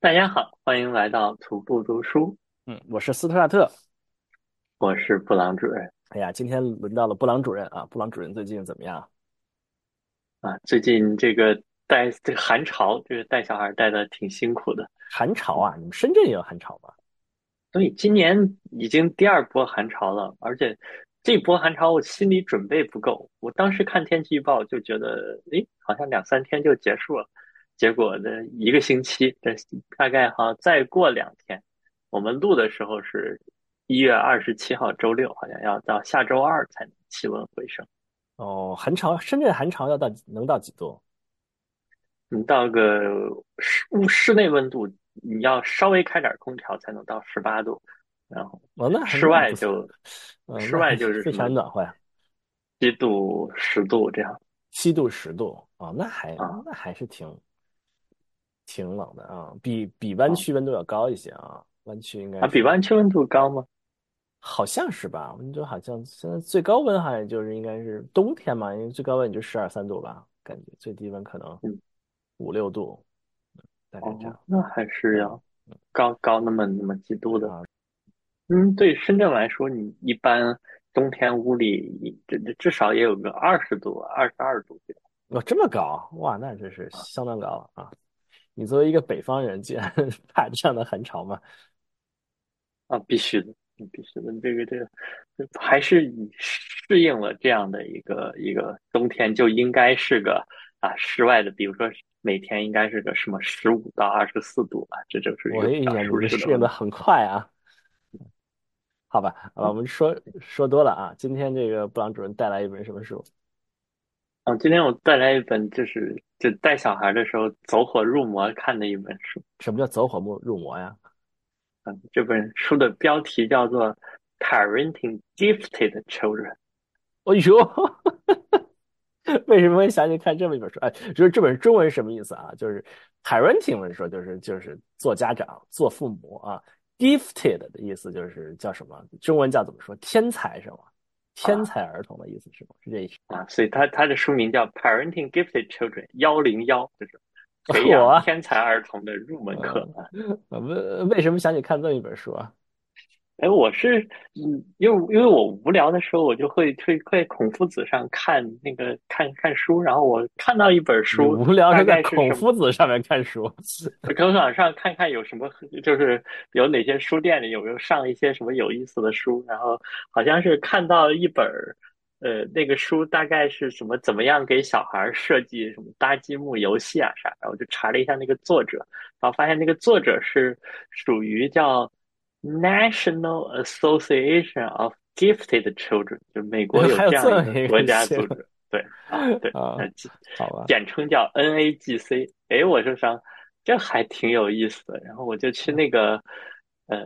大家好，欢迎来到徒步读书，嗯，我是斯特拉特。我是布朗主任哎呀，今天轮到了布朗主任啊，布朗主任最近怎么样？啊。最近这个带这个寒潮，这个带小孩带的挺辛苦的，寒潮啊，你们深圳也有寒潮吗？所以今年已经第二波寒潮了，而且这波寒潮我心理准备不够。我当时看天气预报就觉得，诶，好像两三天就结束了，结果呢，一个星期，这大概哈再过两天，我们录的时候是一月二十七号周六，好像要到下周二才能气温回升。哦，寒潮，深圳寒潮要到能到几度？你到个室室内温度，你要稍微开点空调才能到十八度，然后哦，那室外就嗯，室外就是非常暖和呀，七度、十度这样七度十度啊，那还啊那还是挺挺冷的啊，比比湾啊区温度要高一些啊，湾区应该啊，比湾区温度高吗？好像是吧？温度好像现在最高温好像就是应该是冬天嘛，因为最高温也就十二三度吧，感觉最低温可能嗯，五六度，大概这哦，样。那还是嗯要高高那么那么几度的。啊，嗯，对深圳来说，你一般冬天屋里至至少也有个二十度、二十二度这样哦，这么高，哇，那真是相当高了啊！你作为一个北方人，竟然怕这样的寒潮吗？啊，必须的，嗯必须的。这个这个，还是你适应了这样的一个一个冬天，就应该是个啊室外的，比如说每天应该是个什么十五到二十四度吧，这就是我跟你讲，你较舒这适的温度。适应的很快啊。好吧，好吧，我们说说多了啊。今天这个布朗主任带来一本什么书？啊，今天我带来一本就是就带小孩的时候走火入魔看的一本书。什么叫走火入入魔呀？嗯，这本书的标题叫做《Parenting Gifted Children》。哦呦，为什么会想起看这么一本书？哎，就是这本中文是什么意思啊？就是 parenting 文说就是就是做家长、做父母啊。gifted 的意思就是叫什么？中文叫怎么说？天才是吗？天才儿童的意思是吗？是这意思？啊，所以他他的书名叫《Parenting Gifted Children》幺零幺，就是培养天才儿童的入门课啊。呃为为什么想起看这么一本书啊？哎，我是嗯，因为因为我无聊的时候，我就会会会孔夫子上看那个看看书，然后我看到一本你书，无聊大是在孔？夫子上面看书，可网上看看有什么，就是有哪些书店里有没有上一些什么有意思的书，然后好像是看到一本儿，呃，那个书大概是什么怎么样给小孩儿设计什么搭积木游戏啊啥，然后我就查了一下那个作者，然后发现那个作者是属于叫 National Association of Gifted Children，就美国有这样这么一个国家组织，对啊对，啊，呃好吧，简称叫 NAGC。哎，我就想这还挺有意思的，然后我就去那个呃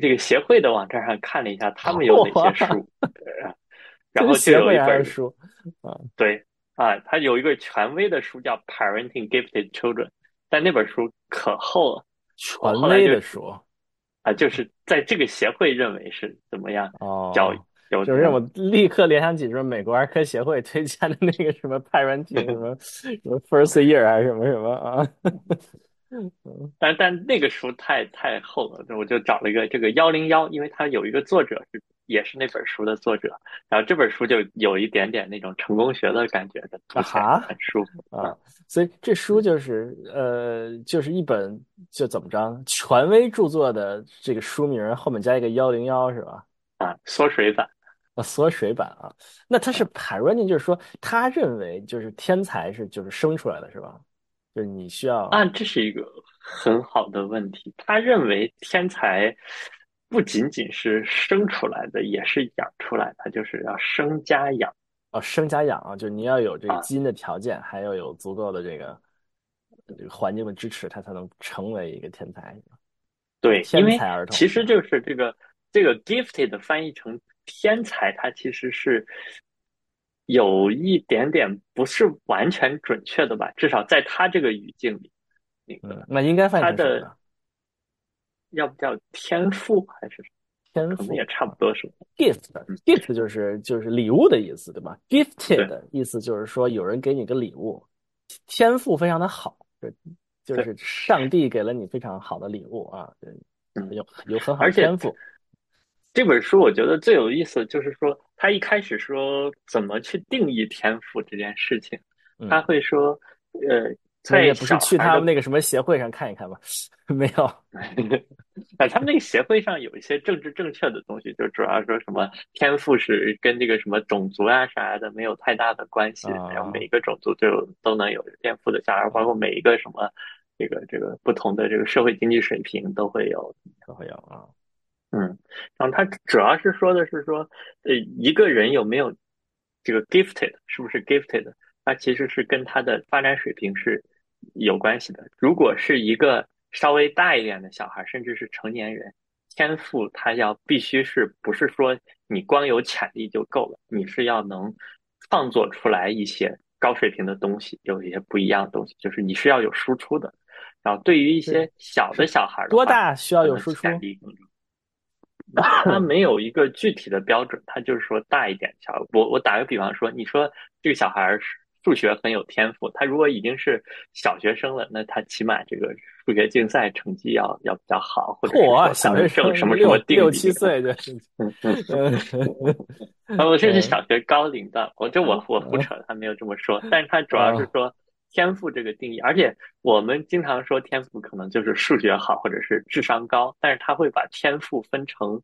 这个协会的网站上看了一下，他们有哪些 书，呃然后就有一本书啊？对啊，它有一个权威的书叫《Parenting Gifted Children》，但那本书可厚了，权威的书啊，就是在这个协会认为是怎么样教育哦，有就是让我立刻联想起说美国儿科协会推荐的那个什么 parenting 什么 什么 first year 还是什么什么啊？但但那个书太太厚了，我就找了一个这个幺零幺，因为它有一个作者是也是那本书的作者，然后这本书就有一点点那种成功学的感觉的啊很舒服啊，所以这书就是呃，就是一本就怎么着，权威著作的这个书名后面加一个幺零幺是吧？啊，缩水版。啊，缩水版啊，那他是 parenting，就是说他认为就是天才是就是生出来的是吧？就是你需要啊，这是一个很好的问题。他认为天才不仅仅是生出来的，也是养出来的，就是要生加养哦生加养啊，就是你要有这个啊。基因的条件，还要有足够的这个这个环境的支持，他才能成为一个天才，对，天才儿童其实就是这个这个 gifted 翻译成天才，它其实是有一点点不是完全准确的吧，至少在他这个语境里，那嗯个，那应该翻译他的成？要不叫天赋还是天赋也差不多是，gift 嗯，gift 就是就是礼物的意思，对吧？gifted 的意思就是说有人给你个礼物，天赋非常的好，就就是上帝给了你非常好的礼物啊，嗯有有很好的天赋。这本书我觉得最有意思就是说，他一开始说怎么去定义天赋这件事情，他会说，呃，在不是去他们那个什么协会上看一看吗？没有，哎，他们那个协会上有一些政治正确的东西，就主要说什么天赋是跟这个什么种族啊啥的没有太大的关系，然后每一个种族就都能有天赋的小孩，包括每一个什么这个这个不同的这个社会经济水平都会有，都会有啊。嗯，然后他主要是说的是说，呃，一个人有没有这个 gifted，是不是 gifted，它其实是跟他的发展水平是有关系的。如果是一个稍微大一点的小孩，甚至是成年人，天赋他要必须是不是说你光有潜力就够了，你是要能创作出来一些高水平的东西，有一些不一样的东西，就是你是要有输出的。然后对于一些小的小孩，多大需要有输出？他没有一个具体的标准，他就是说大一点小。我我打个比方说，你说这个小孩数学很有天赋，他如果已经是小学生了，那他起码这个数学竞赛成绩要要比较好，或者说小学生什么什么六七岁的，嗯 嗯，我这是小学高龄的，我这我我胡扯，他没有这么说，但是他主要是说。天赋这个定义，而且我们经常说天赋可能就是数学好或者是智商高，但是他会把天赋分成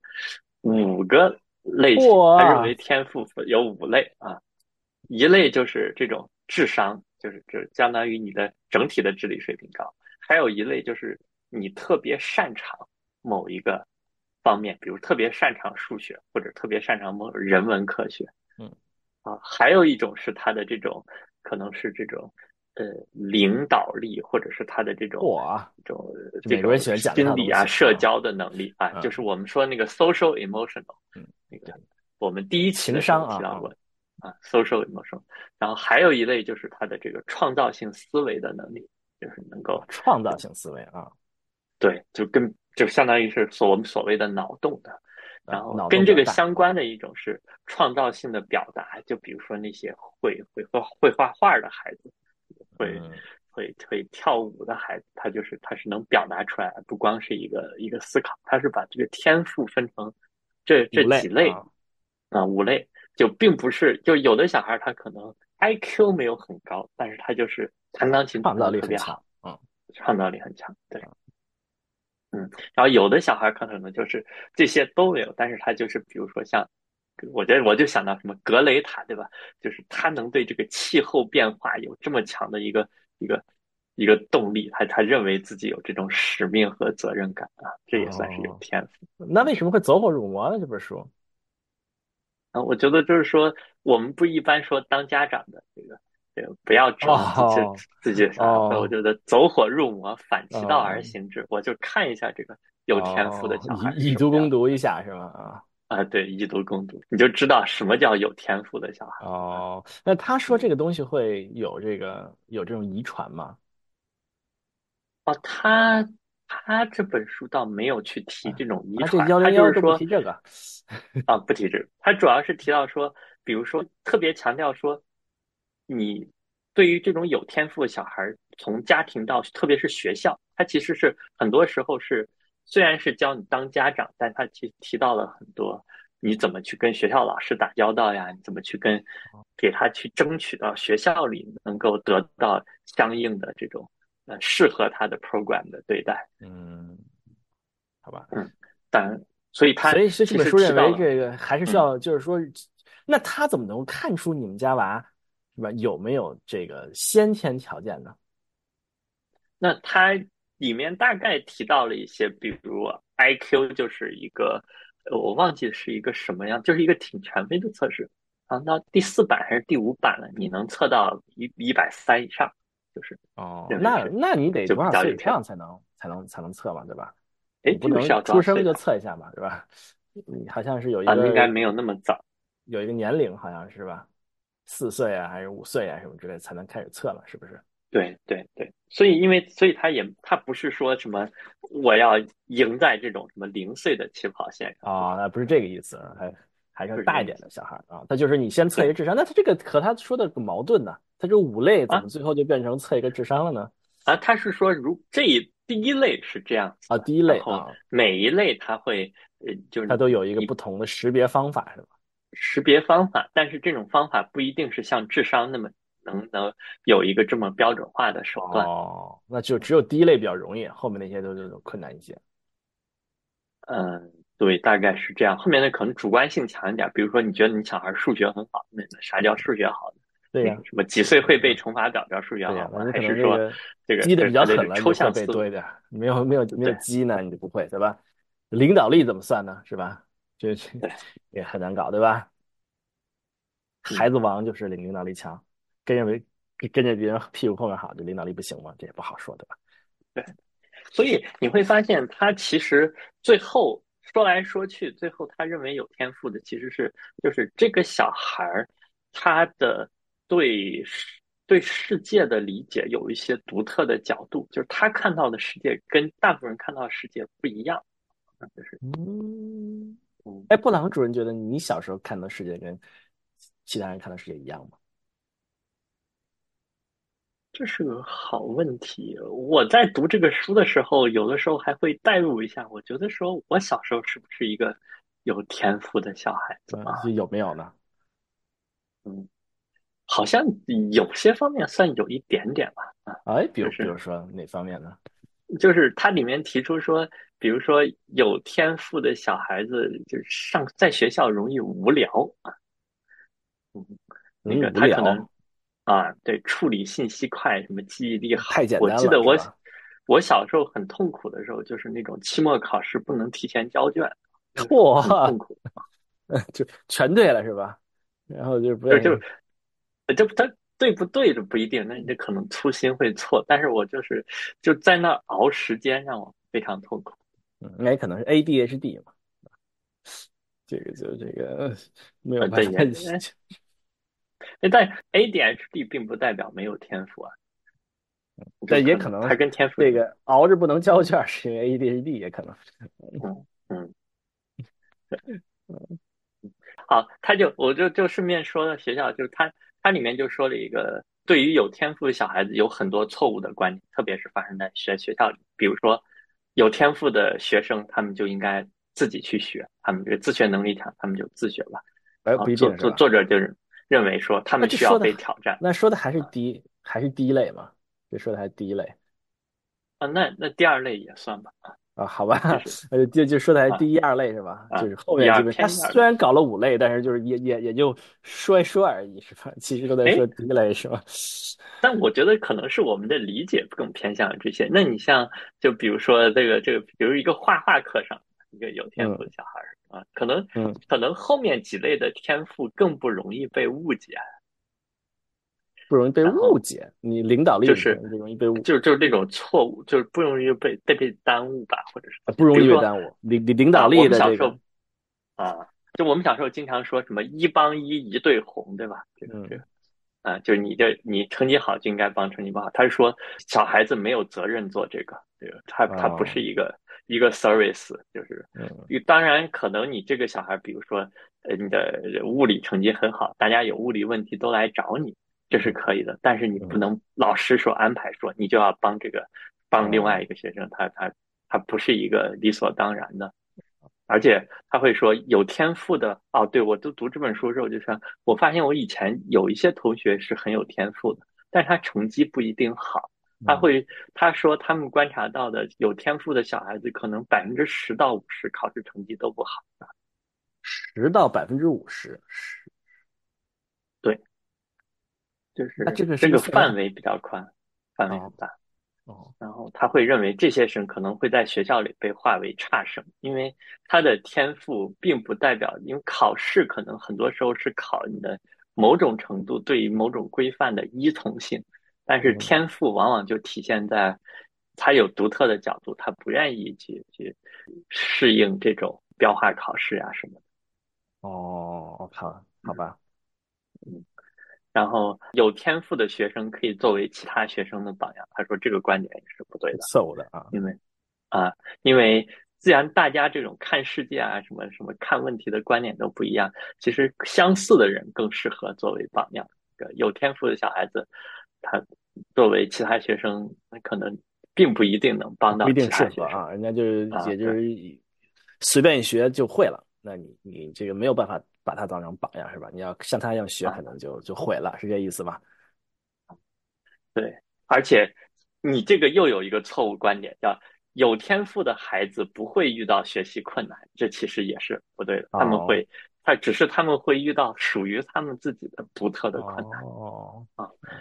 五个类型。他认为天赋有五类啊，一类就是这种智商，就是就相当于你的整体的智力水平高；还有一类就是你特别擅长某一个方面，比如特别擅长数学或者特别擅长某人文科学。嗯，啊，还有一种是他的这种可能是这种。呃，领导力或者是他的这种这种这种心理啊、社交的能力啊，就是我们说那个 social emotional，嗯，那个我们第一期的时候提到过啊，social emotional。然后还有一类就是他的这个创造性思维的能力，就是能够创造性思维啊，对，就跟就相当于是所我们所谓的脑洞的。然后跟这个相关的一种是创造性的表达，就比如说那些会会画会画画的孩子。会会会跳舞的孩子，他就是他是能表达出来，不光是一个一个思考，他是把这个天赋分成这这几类啊五类，就并不是就有的小孩他可能 I Q 没有很高，但是他就是弹钢琴创造力特别好，嗯，创造力很强，对，嗯，然后有的小孩可能就是这些都没有，但是他就是比如说像。我觉得我就想到什么格雷塔，对吧？就是他能对这个气候变化有这么强的一个一个一个动力，他他认为自己有这种使命和责任感啊，这也算是有天赋。那为什么会走火入魔呢？这本书啊，我觉得就是说，我们不一般说当家长的这个这个不要指望自己自己啥，我觉得走火入魔，反其道而行之，我就看一下这个有天赋的小孩，以毒攻毒一下是吗？啊。啊，对，以毒攻毒，你就知道什么叫有天赋的小孩哦。那他说这个东西会有这个有这种遗传吗？哦，他他这本书倒没有去提这种遗传，他就是说不提这个啊，不提这个。他主要是提到说，比如说特别强调说，你对于这种有天赋的小孩，从家庭到特别是学校，他其实是很多时候是。虽然是教你当家长，但他其实提到了很多，你怎么去跟学校老师打交道呀？你怎么去跟，给他去争取到学校里能够得到相应的这种呃适合他的 program 的对待？嗯，好吧，嗯，但所以他所以这本书认为这个还是需要，就是说，那他怎么能看出你们家娃是吧有没有这个先天条件呢？那他。里面大概提到了一些，比如 I Q 就是一个，我忘记是一个什么样，就是一个挺权威的测试啊。那第四版还是第五版了，你能测到一一百三以上，就是哦，那那你得多少岁以上才能才能才能测嘛，对吧？哎，不能出生就测一下嘛，对吧？你好像是有一个应该没有那么早，有一个年龄好像是吧？四岁啊，还是五岁啊，什么之类才能开始测嘛，是不是？对对对，所以因为所以他也他不是说什么我要赢在这种什么零岁的起跑线上啊，那不是这个意思，还还是大一点的小孩啊，他就是你先测一个智商，那他这个和他说的矛盾呢？他这五类怎么最后就变成测一个智商了呢？啊，他是说如这一第一类是这样啊，第一类啊，每一类它会呃，就是它都有一个不同的识别方法，是吧？识别方法，但是这种方法不一定是像智商那么能能有一个这么标准化的手段。哦，那就只有第一类比较容易，后面那些都都困难一些。嗯，对，大概是这样。后面的可能主观性强一点，比如说你觉得你小孩数学很好，那啥叫数学好呢？对呀，什么几岁会背乘法表表数学好吗？还是说这个积的比较狠了，抽象背多一点？没有没有没有积呢，你就不会对吧？领导力怎么算呢？是吧？这 也很难搞，对吧？孩子王就是领领导力强，跟认为跟着别人屁股后面好，就领导力不行吗？这也不好说，对吧？对，所以你会发现，他其实最后说来说去，最后他认为有天赋的其实是就是这个小孩儿他的。对对世界的理解有一些独特的角度，就是他看到的世界跟大部分人看到的世界不一样。就是嗯嗯，哎，布朗主任觉得你小时候看到世界跟其他人看到世界一样吗？这是个好问题。我在读这个书的时候，有的时候还会代入一下，我觉得说我小时候是不是一个有天赋的小孩子啊？有没有呢？嗯。好像有些方面算有一点点吧，啊，哎，比如比如说哪方面呢？就是它里面提出说，比如说有天赋的小孩子，就是上在学校容易无聊啊，嗯，那个他可能啊，对，处理信息快，什么记忆力好，太简单了。我记得我我小时候很痛苦的时候，就是那种期末考试不能提前交卷，错，痛苦，就全对了是吧？然后就不就就。这它对不对的不一定，那你这可能粗心会错，但是我就是就在那熬时间，让我非常痛苦。嗯，那可能是 A D H D 嘛，这个就这个没有办法。但 A D H D 并不代表没有天赋啊。但也可能还跟天赋这个熬着不能交卷，是因为 A D H D 也可能。嗯嗯嗯。好，他就我就就顺便说了，学校就是他。它里面就说了一个，对于有天赋的小孩子有很多错误的观念，特别是发生在学学校里。比如说，有天赋的学生，他们就应该自己去学，他们这个自学能力强，他们就自学吧。哎，不一定。作作者就是认为说，他们需要被挑战。那说的还是第一，还是第一类嘛？这说的还是第一类。啊，那那第二类也算吧。啊，好吧，呃，就就说的是第一二类是吧？就是后面基本他虽然搞了五类，但是就是也也也就说一说而已，是吧？其实都在说第一类是吧？但我觉得可能是我们的理解更偏向于这些。那你像就比如说这个这个，比如一个画画课上一个有天赋的小孩啊，可能可能后面几类的天赋更不容易被误解。不容易被误解，你领导力就是不容易被误，就是就是这种错误，就是不容易被被被耽误吧，或者是不容易被耽误。领领领导力的这个啊，就我们小时候经常说什么一帮一一对红，对吧？这个这个啊，就是你这你成绩好就应该帮成绩不好。他是说小孩子没有责任做这个，这个他他不是一个一个 service，就是当然可能你这个小孩，比如说呃你的物理成绩很好，大家有物理问题都来找你。这是可以的，但是你不能老师说安排说你就要帮这个帮另外一个学生，他他他不是一个理所当然的，而且他会说有天赋的哦，对我都读这本书的时候，就说我发现我以前有一些同学是很有天赋的，但是他成绩不一定好。他会他说他们观察到的有天赋的小孩子，可能百分之十到五十考试成绩都不好，十到百分之五十是。就是这个这个范围比较宽，范围很大，哦，然后他会认为这些生可能会在学校里被划为差生，因为他的天赋并不代表，因为考试可能很多时候是考你的某种程度对于某种规范的依从性，但是天赋往往就体现在他有独特的角度，他不愿意去去适应这种标化考试啊什么的。哦，我靠，好吧，嗯。然后有天赋的学生可以作为其他学生的榜样。他说这个观点也是不对的，错误的啊！因为啊，因为既然大家这种看世界啊、什么什么看问题的观点都不一样，其实相似的人更适合作为榜样。有天赋的小孩子，他作为其他学生，可能并不一定能帮到不一定其他学生适合啊，人家就是啊也就是随便一学就会了，那你你这个没有办法把他当成榜样是吧？你要像他一样学，啊可能就就毁了，是这意思吧？对，而且你这个又有一个错误观点，叫有天赋的孩子不会遇到学习困难，这其实也是不对的。他们哦会，他只是他们会遇到属于他们自己的独特的困难。哦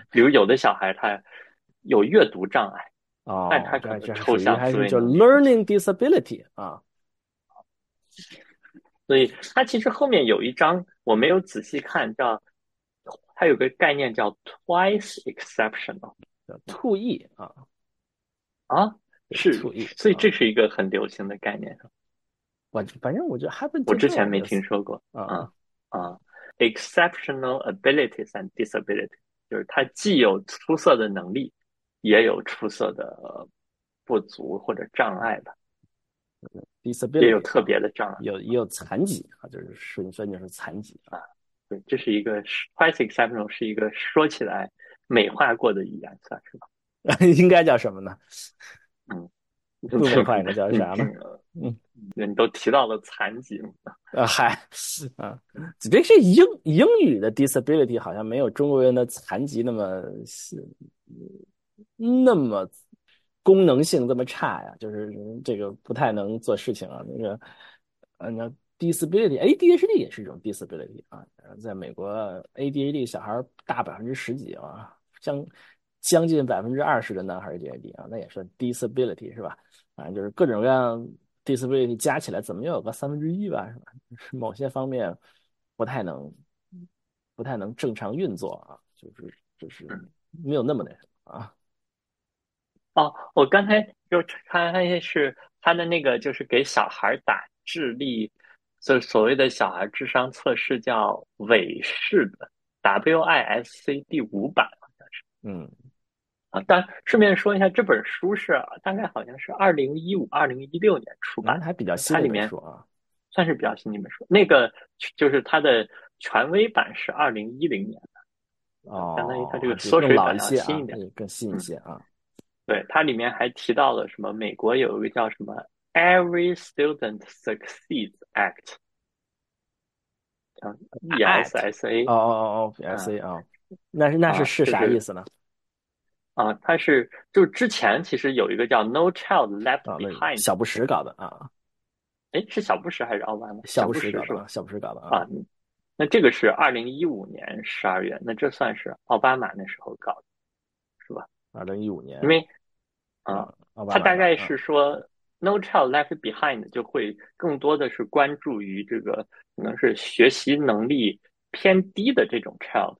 比如有的小孩他有阅读障碍，哦，但他可能抽象思维叫 learning disability 啊。所以它其实后面有一章我没有仔细看，叫它有个概念叫 twice exceptional 叫 to e 啊，啊，是 e，，所以这是一个很流行的概念。我反正我觉得 happen 我之前没听说过。啊啊啊，exceptional abilities and disability，就是它既有出色的能力，也有出色的不足或者障碍吧，也有特别的障碍。有也有残疾啊，就是顺分就是残疾啊。对，这是一个 twice exceptional，是一个说起来美化过的语言，算是吧？应该叫什么呢？嗯，不美化应该叫啥呢？嗯，你都提到了残疾嘛，啊，嗨，啊，这是英英语的 disability 好像没有中国人的残疾那么是那么功能性这么差呀，就是这个不太能做事情啊。那个，呃，那 disability，ADHD 也是一种 disability 啊，在美国 ADHD 小孩大百分之十几啊，将将近百分之二十的男孩 ADHD 啊，那也算 disability 是吧？反正就是各种各样 disability 加起来，怎么也有个三分之一吧，是吧？是某些方面不太能不太能正常运作啊，就是就是没有那么那什么啊。哦，我刚才就看发现是他的那个，就是给小孩打智力，就是所谓的小孩智商测试，叫韦氏的 WISC 第五版，好像是嗯啊。但顺便说一下，这本书是大概好像是二零一五、二零一六年出版那，还比较新的本它里面书啊。算是比较新的一本书。那个就是它的权威版是二零一零年的，哦，相当于它这个缩水版要新一，点。对更新一些啊。对，它里面还提到了什么？美国有一个叫什么 “Every Student Succeeds Act”，叫 ESSA 哦哦哦哦，S A 啊，那是那是啊是是啥意思呢？啊，它是就之前其实有一个叫 “No Child Left Behind”，小布什搞的啊，哎，是小布什还是奥巴马？小布布什是吧？小布什搞的啊，嗯那这个是二零一五年十二月，那这算是奥巴马那时候搞的？二零一五年，因为啊，他大概是说，No Child Left Behind 就会更多的是关注于这个可能是学习能力偏低的这种 child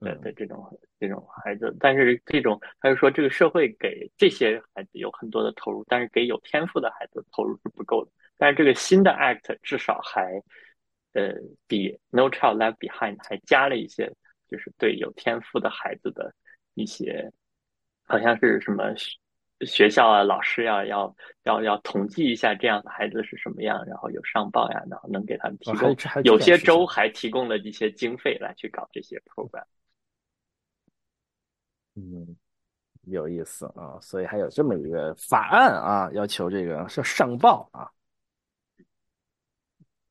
的嗯。的这种这种孩子，但是这种他就说这个社会给这些孩子有很多的投入，但是给有天赋的孩子投入是不够的。但是这个新的 Act 至少还呃比 No Child Left Behind 还加了一些，就是对有天赋的孩子的一些，好像是什么学学校啊、老师呀、要要要统计一下这样的孩子是什么样，然后有上报呀，然后能给他们提供哦有些州还提供了一些经费来去搞这些 program。嗯，有意思啊，所以还有这么一个法案啊，要求这个是上报啊。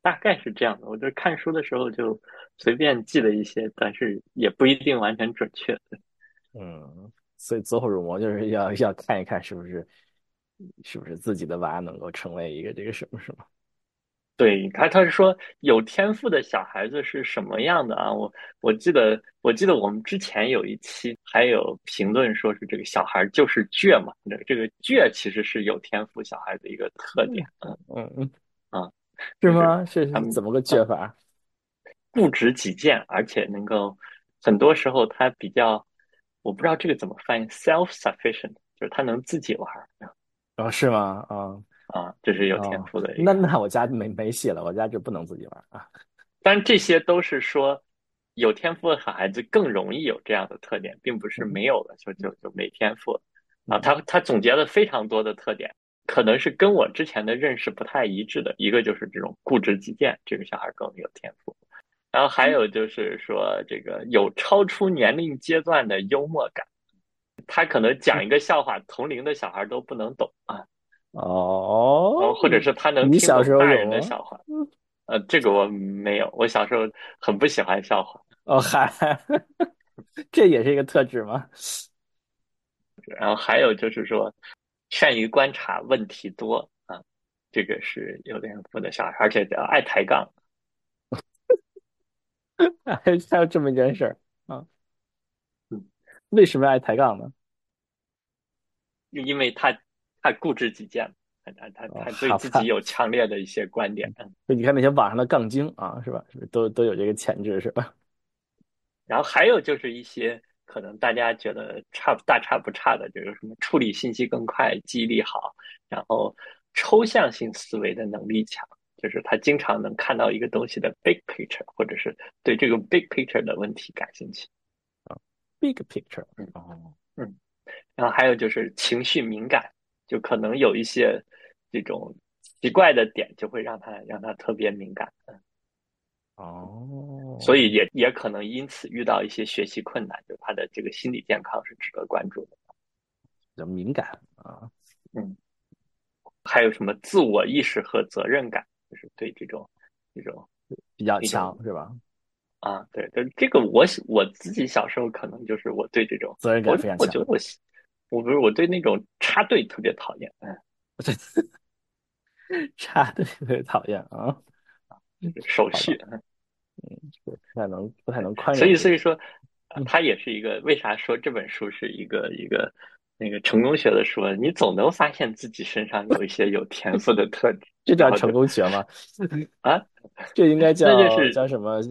大概是这样的，我就看书的时候就随便记了一些，但是也不一定完全准确。嗯，所以走火入魔就是 要要看一看是不是是不是自己的娃能够成为一个这个什么什么。对他，他是说有天赋的小孩子是什么样的啊？我我记得，我记得我们之前有一期还有评论说是这个小孩就是倔嘛，这个这个倔其实是有天赋小孩的一个特点，嗯嗯嗯啊，是吗？是他们怎么个倔法？固执己见，而且能够很多时候他比较，我不知道这个怎么翻译，self-sufficient，就是他能自己玩儿哦，是吗？啊啊，这是有天哦，赋的。那那我家没没戏了，我家就不能自己玩啊。但这些都是说有天赋的孩子更容易有这样的特点，并不是没有了就就就没天赋了啊。他他总结了非常多的特点，可能是跟我之前的认识不太一致的。一个就是这种固执己见，这个小孩更有天赋。然后还有就是说这个有超出年龄阶段的幽默感，他可能讲一个笑话，同龄的小孩都不能懂啊。哦，或者是他能听懂大人的笑话。呃，这个我没有，我小时候很不喜欢笑话。哦嗨，这也是一个特质吗？然后还有就是说，善于观察，问题多啊，这个是有点富的小孩，而且爱抬杠。还 还有这么一件事儿啊？为什么爱抬杠呢？因为他他固执己见，他他他他对自己有强烈的一些观点。就你看那些网上的杠精啊，是吧？是不都都有这个潜质，是吧？然后还有就是一些可能大家觉得差大差不差的，就是什么处理信息更快、记忆力好，然后抽象性思维的能力强，就是他经常能看到一个东西的 big picture，或者是对这个 big picture 的问题感兴趣。啊，big picture，嗯哦，嗯，然后还有就是情绪敏感，就可能有一些这种奇怪的点，就会让他让他特别敏感。哦，所以也也可能因此遇到一些学习困难，就他的这个心理健康是值得关注的。比较敏感啊，嗯，还有什么自我意识和责任感，就是对这种这种比较强，是吧？啊，对，对，这个我我自己小时候可能就是我对这种责任感非常强。我觉得我我不是我对那种插队特别讨厌，嗯，插队特别讨厌啊。手续，嗯，不太能不太能宽容。所以，所以说，他也是一个为啥说这本书是一个一个那个成功学的书？你总能发现自己身上有一些有天赋的特质，这叫成功学吗？啊，这应该叫是叫什么？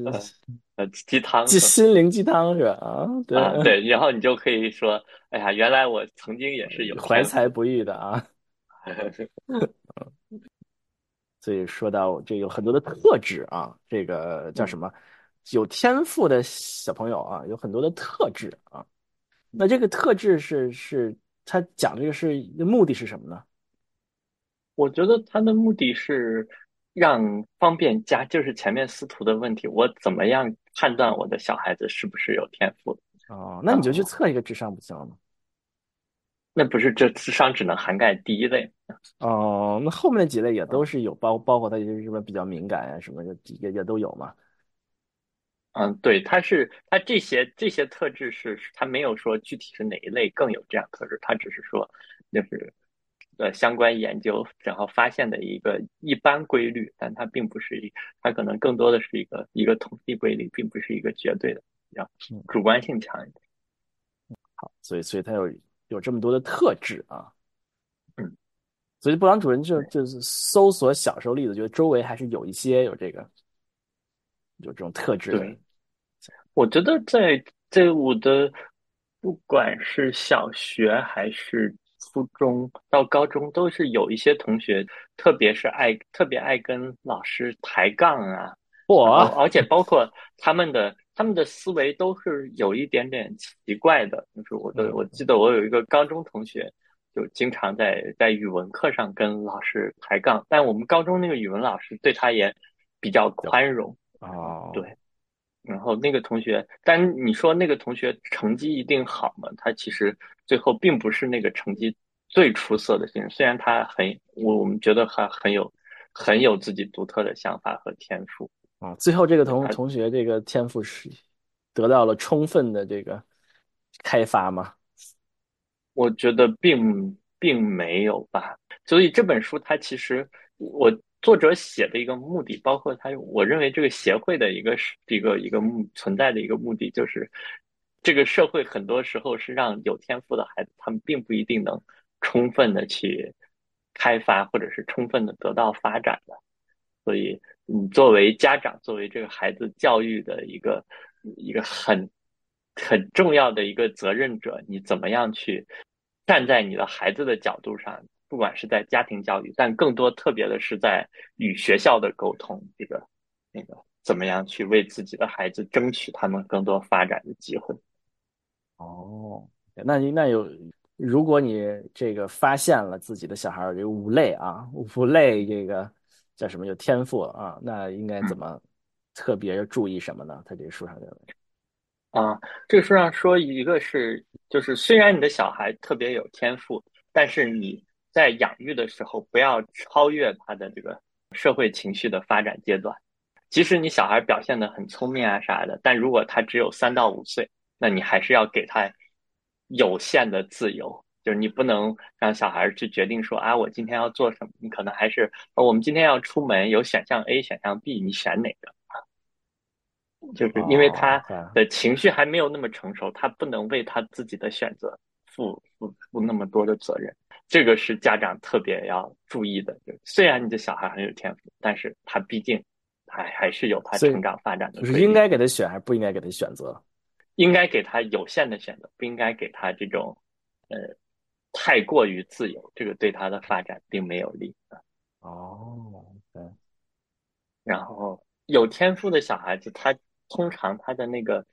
呃，鸡汤，鸡心灵鸡汤是吧？啊，对对，然后你就可以说，哎呀，原来我曾经也是有怀才不遇的啊。所以说到这有很多的特质啊，这个叫什么？有天赋的小朋友啊，有很多的特质啊。那这个特质是是，他讲这个是目的是什么呢？我觉得他的目的是让方便加，就是前面司徒的问题，我怎么样判断我的小孩子是不是有天赋？哦，那你就去测一个智商不行吗？那不是这智商只能涵盖第一类哦，那后面那几类也都是有包包括他就是什么比较敏感啊什么的也也都有嘛。嗯，对，他是他这些这些特质是他没有说具体是哪一类更有这样特质，他只是说就是呃相关研究然后发现的一个一般规律，但它并不是一，它可能更多的是一个一个统计规律，并不是一个绝对的，要主观性强一点。好，所以所以他有。有这么多的特质啊，嗯，所以布朗主任就就是搜索小时候例子，觉得周围还是有一些有这个有这种特质。对，我觉得在在我的不管是小学还是初中到高中，都是有一些同学，特别是爱特别爱跟老师抬杠啊，我 而且包括他们的。他们的思维都是有一点点奇怪的，就是我的，我记得我有一个高中同学，就经常在在语文课上跟老师抬杠，但我们高中那个语文老师对他也比较宽容哦，对，然后那个同学，但你说那个同学成绩一定好吗？他其实最后并不是那个成绩最出色的人，虽然他很，我我们觉得他很有很有自己独特的想法和天赋。啊，最后这个同同学这个天赋是得到了充分的这个开发吗？我觉得并并没有吧。所以这本书它其实我作者写的一个目的，包括他我认为这个协会的一个一个一个目存在的一个目的，就是这个社会很多时候是让有天赋的孩子，他们并不一定能充分的去开发，或者是充分的得到发展的，所以。你作为家长，作为这个孩子教育的一个一个很很重要的一个责任者，你怎么样去站在你的孩子的角度上？不管是在家庭教育，但更多特别的是在与学校的沟通，这个那个怎么样去为自己的孩子争取他们更多发展的机会？哦，那你那有，如果你这个发现了自己的小孩有五类啊，五类这个。叫什么有天赋啊？那应该怎么特别注意什么呢？他这个书上认为，啊，这个书上说，一个是就是虽然你的小孩特别有天赋，但是你在养育的时候不要超越他的这个社会情绪的发展阶段。即使你小孩表现的很聪明啊啥的，但如果他只有三到五岁，那你还是要给他有限的自由，就是你不能让小孩去决定说啊，我今天要做什么。你可能还是我们今天要出门，有选项 A、选项 B，你选哪个？就是因为他的情绪还没有那么成熟，他不能为他自己的选择负负负那么多的责任。这个是家长特别要注意的。就虽然你的小孩很有天赋，但是他毕竟还还是有他成长发展的。就是应该给他选，还是不应该给他选择？应该给他有限的选择，不应该给他这种呃太过于自由。这个对他的发展并没有利。哦，对。然后有天赋的小孩子，他。通常他的那个，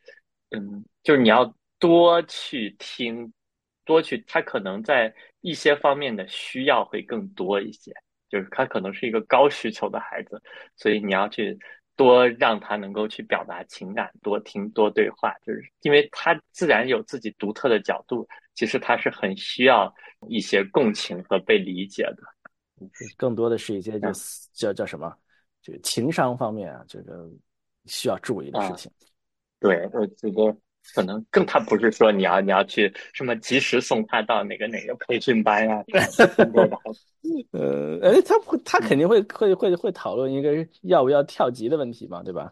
嗯，就是你要多去听，多去，他可能在一些方面的需要会更多一些，就是他可能是一个高需求的孩子，所以你要去多让他能够去表达情感，多听多对话，就是因为他自然有自己独特的角度，其实他是很需要一些共情和被理解的，更多的是一些就叫叫什么，就情商方面啊，这个。需要注意的事情，对，我觉得可能更他不是说你要你要去什么及时送他到哪个哪个培训班呀，呃，哎，他会他肯定会会会会讨论一个要不要跳级的问题嘛，对吧？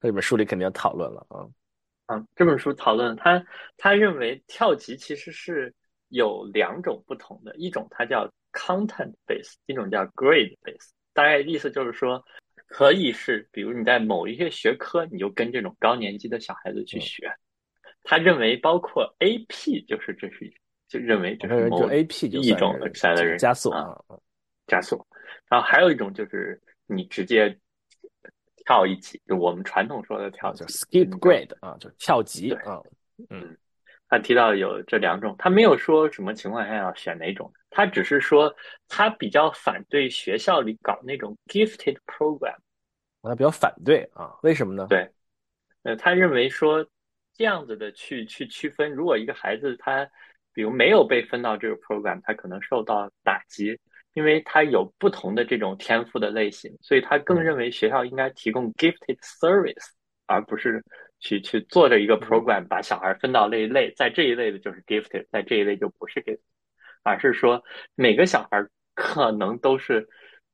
这本书里肯定要讨论了啊，啊，这本书讨论他他认为跳级其实是有两种不同的，一种它叫 content base，一种叫 grade base，大概意思就是说。可以是，比如你在某一些学科，你就跟这种高年级的小孩子去学。他认为，包括 AP，就是这是就认为这是某 AP 一种的赛的人加速啊，加速。然后还有一种就是你直接跳一级，就我们传统说的跳就 skip grade 啊，就跳级啊。嗯，他提到有这两种，他没有说什么情况下要选哪种。他只是说，他比较反对学校里搞那种 gifted program，他比较反对啊？为什么呢？对，呃，他认为说这样子的去去区分，如果一个孩子他比如没有被分到这个 program，他可能受到打击，因为他有不同的这种天赋的类型，所以他更认为学校应该提供 gifted service，而不是去去做着一个 program，把小孩分到那一类，在这一类的就是 gifted，在这一类就不是 gifted。而是说，每个小孩可能都是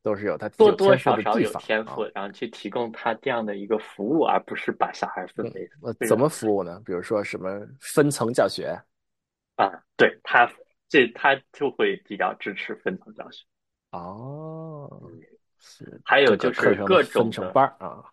都是有他多多少少有天赋，然后去提供他这样的一个服务，而不是把小孩分为怎么服务呢？比如说什么分层教学啊？对他这他就会比较支持分层教学哦。还有就是各种的班啊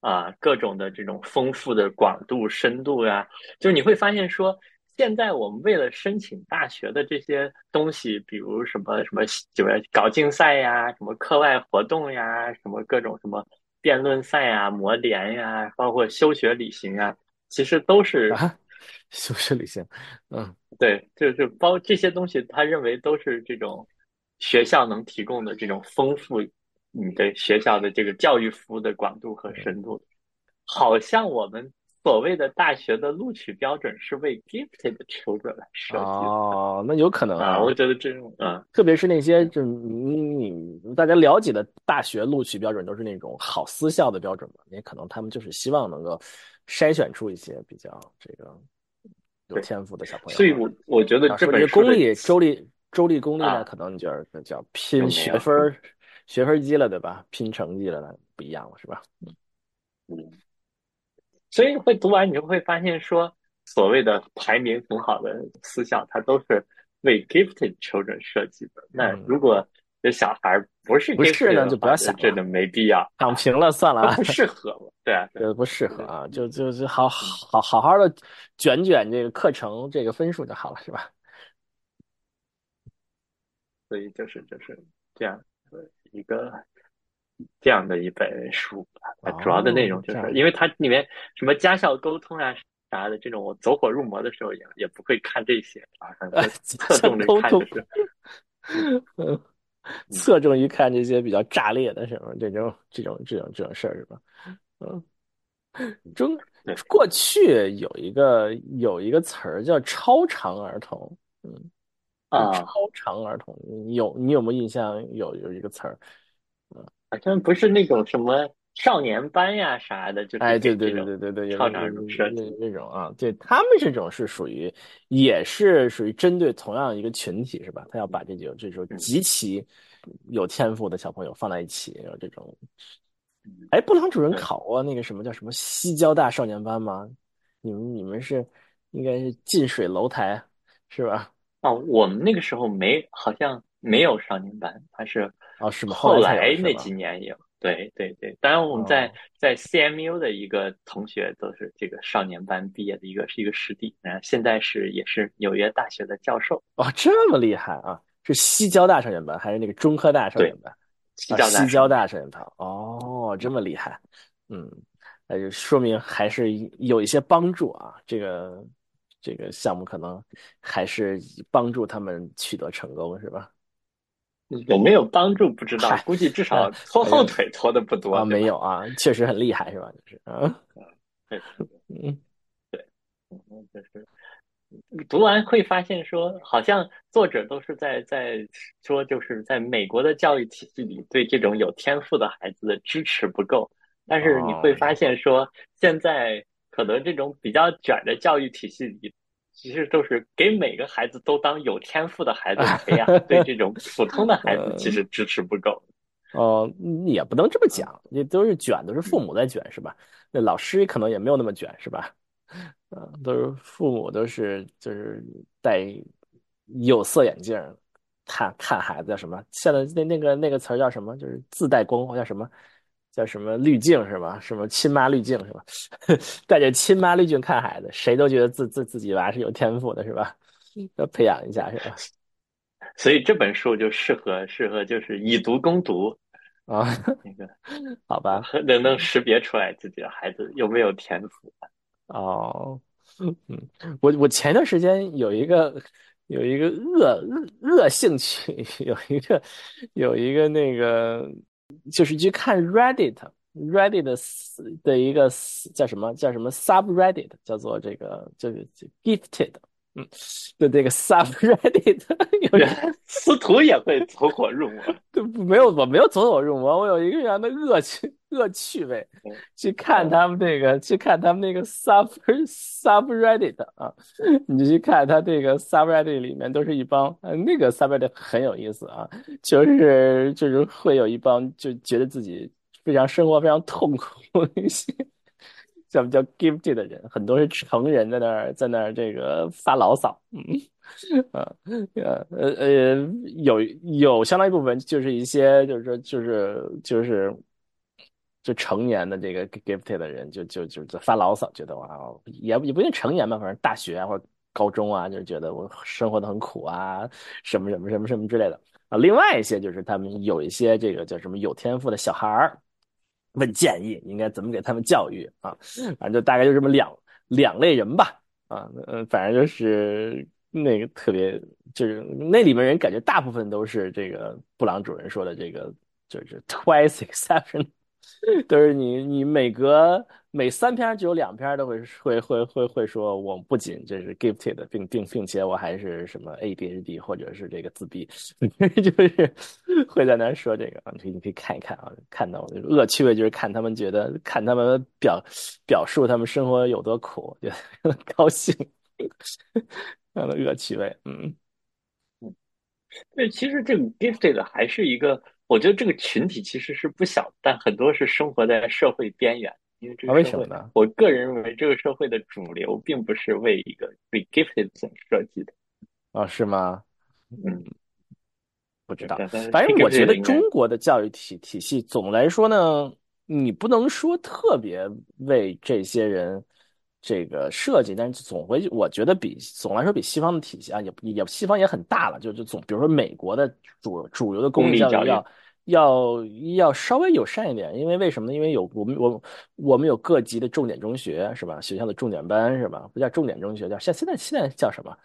啊，各种的这种丰富的广度、深度呀，就是你会发现说。现在我们为了申请大学的这些东西，比如什么什么，就是搞竞赛呀，什么课外活动呀，什么各种什么辩论赛呀、模联呀，包括休学旅行啊，其实都是啊，休学旅行，嗯，对，就是包这些东西，他认为都是这种学校能提供的这种丰富你的学校的这个教育服务的广度和深度，好像我们。所谓的大学的录取标准是为 gifted children 来设计的哦，那有可能啊，我觉得这种啊，特别是那些就你大家了解的大学录取标准都是那种好私校的标准嘛，也可能他们就是希望能够筛选出一些比较这个有天赋的小朋友。所以我我觉得这本公立州立州立公立呢，可能你就是叫拼学分学分机了，对吧？拼成绩了，不一样了，是吧？嗯。所以会读完，你就会发现说，所谓的排名很好的私校，它都是为 gifted children 设计的。那如果这小孩不是不是呢，就不要想这个没必要，躺平了算了，不适合嘛？对啊，这不适合啊，就就就好好好好的卷卷这个课程这个分数就好了，是吧？所以就是就是这样一个。这样的一本书，它主要的内容就是，因为它里面什么家校沟通啊啥的这种，我走火入魔的时候也也不会看这些啊，侧重的看就是，嗯，侧重于看这些比较炸裂的什么这种这种这种这种事儿是吧？嗯，中过去有一个有一个词儿叫超长儿童，嗯，啊。超啊，长儿童，你有你有没有印象？有有一个词儿，好像不是那种什么少年班呀啥的，就是哎，对对对对对对，有超长儿童设那。那种啊，对他们这种是属于，也是属于针对同样一个群体是吧？他要把这种这种嗯极其有天赋的小朋友放在一起，有这种。嗯，哎，布朗主任。考过那个什么叫什么西交大少年班吗？你们你们是应该是近水楼台是吧？哦，我们那个时候没，好像没有少年班，他是哦，是吗？后后来那？几年有。对对对，当然我们在哦在 CMU 的一个同学都是这个少年班毕业的一个是一个师弟，然后现在是也是纽约大学的教授。哦，这么厉害啊！是西交大少年班还是那个中科大少年，班？啊，西交大西交。大少年班。哦，这么厉害，嗯，那就说明还是有一些帮助啊。这个这个项目可能还是帮助他们取得成功，是吧？有没有帮助不知道，估计至呃，少拖后腿拖的不多，啊，没有啊，确实很厉害，是吧？就是啊，对嗯，对，嗯，就是读完会发现说，好像作者都是在在说，就是在美国的教育体系里，对这种有天赋的孩子的支持不够。但是你会哦，发现说，现在可能这种比较卷的教育体系里，其实都是给每个孩子都当有天赋的孩子培养，对这种普通的孩子其呃，实支持不够。哦，也不能这么嗯讲，也都是卷，都是父嗯母在卷，是吧？那老师可能也没有那么卷，是吧？嗯，都是父母都是就是戴有色眼镜看看孩子叫什么？现在那那个那个词儿叫什么？就是自带光环叫什么？叫什么滤镜是吧？什么亲妈滤镜是吧？带着亲妈滤镜看孩子，谁都觉得自自自己娃是有天赋的，是吧？要培养一下是吧？所以这本书就适合适合就是以毒攻毒，啊，那个好吧，能能识别出来自己的孩子有没有天赋。哦，嗯，我我前段时间有一个有一个恶恶恶兴趣，有一个有一个那个，就是去看 Reddit Reddit 的一个叫什么叫什么 subreddit，叫做这个这个 gifted，嗯，的这个 subreddit 有原来 司徒也会走火入魔。对，没有，我没有走火入魔，我有一个这样的恶趣恶趣味，嗯去看嗯他们那个，去看他们那个 sub subreddit 啊，你就去看他这个 subreddit 里面都是一帮，呃，那个 subreddit 很有意思啊，就是就是会有一帮就觉得自己非常生活非常痛苦的一些。叫叫 gifted 的人，很多是成人在那儿在那儿这个发牢骚，嗯，啊，呃呃呃，有有相当一部分就是一些就是说就是就是就成年的这个 gifted 的人就就就就发牢骚，觉得哇，也也不一定成年吧，反正大学啊或者高中啊，就是觉得我生活的很苦啊，什么什么什么什么之类的啊。另外一些就是他们有一些这个叫什么有天赋的小孩儿。问建议应该怎么给他们教育啊？反正就大概就这么两两类人吧。啊，嗯，反正就是那个特别，就是那里面人感觉大部分都是这个布朗主任说的这个，就是 twice exception，都是你你每隔每三篇就有两篇都会会会会会说，我不仅这是 gifted，并并并且我还是什么 ADHD 或者是这个自闭，就是会在那说这个，你可以你可以看一看啊，看到恶趣味就是看他们觉得看他们表表述他们生活有多苦，觉得高兴，看到恶趣味，嗯。对，其实这个 gifted 还是一个，我觉得这个群体其实是不小，但很多是生活在社会边缘。因为什么呢？我个人认为这个社会的主流并不是为一个为 gifted 所设计的。啊，是吗？嗯，不知道，反正我觉得中国的教育体体系总的来说呢，你不能说特别为这些人这个设计，但是总会我觉得比总来说比西方的体系啊，也也西方也很大了，就就总比如说美国的主主流的公立教育教育要要要稍微友善一点，因为为什么呢？因为有我们我我们有各级的重点中学是吧？学校的重点班是吧？不叫重点中学，叫现现在现在叫什么？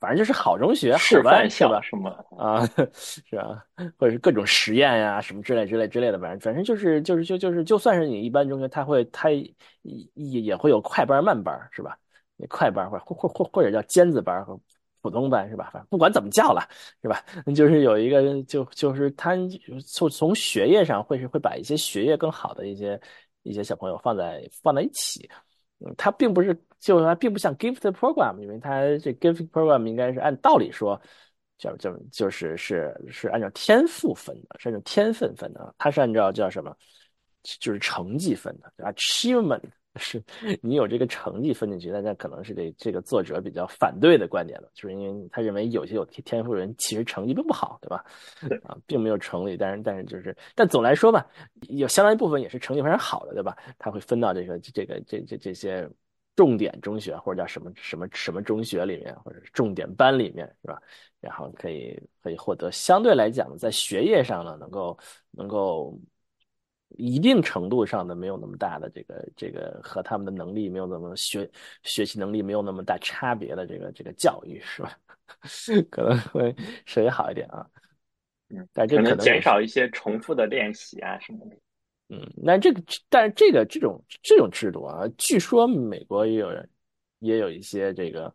反正就是好中学、好示范班是吧？校什么？啊，是吧？或者是各种实验呀、什么之类之类之类的，反正反正就是就是就就是就算是你一般中学，他会他也也会有快班、慢班，是吧？那快班或或或或者叫尖子班和普通班是吧？反正不管怎么叫了，是吧？就是有一个就就是他从从学业上会是会把一些学业更好的一些一些小朋友放在放在一起。嗯，它并不是，就是他并不像 gift program，因为他这 gift program 应该是按道理说，叫叫就是是是按照天赋分的，是按照天分分的，他是按照叫什么，就是成绩分的，achievement 是你有这个成绩分进去，那那可能是这这个作者比较反对的观点了，就是因为他认为有些有天赋的人其实成绩并不好，对吧？对啊，并没有成立，但是但是就是，但总来说吧，有相当一部分也是成绩非常好的，对吧？他会分到这个这个这这这些重点中学或者叫什么什么什么中学里面，或者是重点班里面，是吧？然后可以可以获得相对来讲在学业上呢，能够能够一定程度上的没有那么大的这个这个和他们的能力没有那么学学习能力没有那么大差别的这个这个教育，是吧？可能会稍微好一点啊。嗯，但这可能减少一些重复的练习啊什么的。嗯，那这个，但是这个这种这种制度啊，据说美国也有人也有一些这个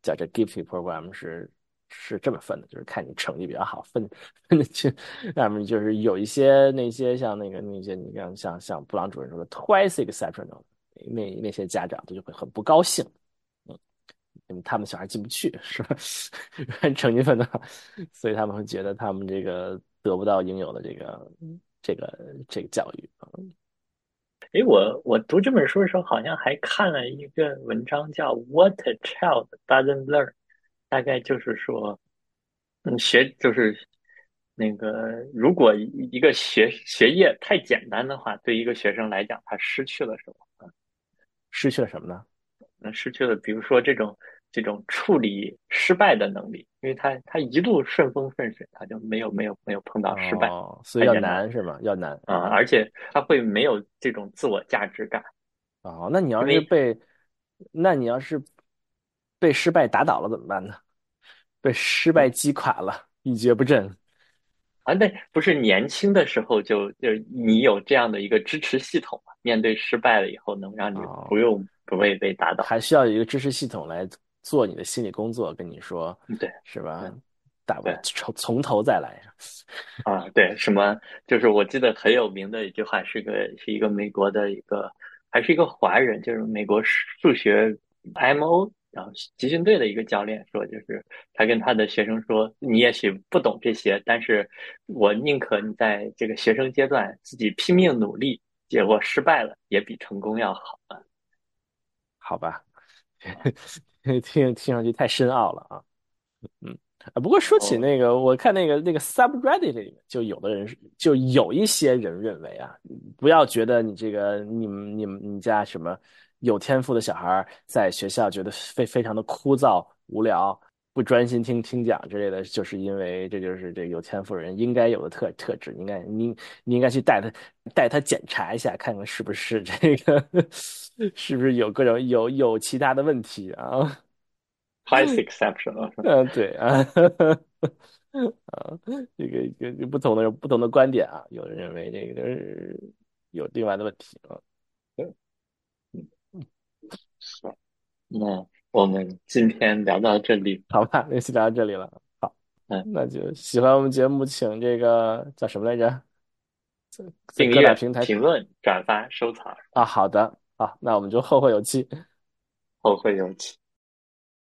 叫这 gifted program 是是这么分的，就是看你成绩比较好分分的去，那么就是有一些那些像那个那些你像像像布朗主任说的 twice exceptional 那那些家长他就会很不高兴，嗯，因为他们小孩进不去是吧？成绩分的好，所以他们会觉得他们这个得不到应有的这个这个这个教育啊。诶，我我读这本书的时候，好像还看了一个文章，叫《What a Child Doesn't Learn》，大概就是说，嗯，学就是那个，如果一一个学学业太简单的话，对一个学生来讲，他失去了什么？失去了什么呢？那失去了，比如说这种这种处理失败的能力，因为他他一路顺风顺水，他就没有没有没有碰到失败哦，所以要难是吗？要难啊，而且他会没有这种自我价值感。哦。那你要是被，那你要是被失败打倒了怎么办呢？被失败击垮了，一蹶不振。啊，那不是年轻的时候就就你有这样的一个支持系统嘛？面对失败了以后，能让你哦不用不会被打倒。还需要一个支持系统来做你的心理工作，跟你说嗯对是吧嗯？大不从从头再来。啊，对，什么就是我记得很有名的一句话，是个是一个美国的一个还是一个华人，就是美国数学 MO，然后集训队的一个教练说，就是他跟他的学生说，你也许不懂这些，但是我宁可你在这个学生阶段自己拼命努力，结果失败了，也比成功要好啊。好吧，听听上去太深奥了啊。嗯啊，不过说起哦那个，我看那个那个 subreddit 里面，就有的人，就有一些人认为啊，不要觉得你这个你们你们你家什么有天赋的小孩在学校觉得非非常的枯燥无聊，不专心听听讲之类的，就是因为这就是这有天赋人应该有的特特质，你应该你你应该去带他带他检查一下，看看是不是这个是不是有各种有有其他的问题啊。Highest exception 啊，嗯，对啊，啊，这个有有不同的不同的观点啊，有人认为这个是有另外的问题啊。是。那我们今天聊到这里，好吧，那先聊到这里了。好，嗯那就喜欢我们节目，请这个叫什么来着？在在订阅各大平台评论、转发、收藏，啊。好的，好，那我们就后会有期。后会有期。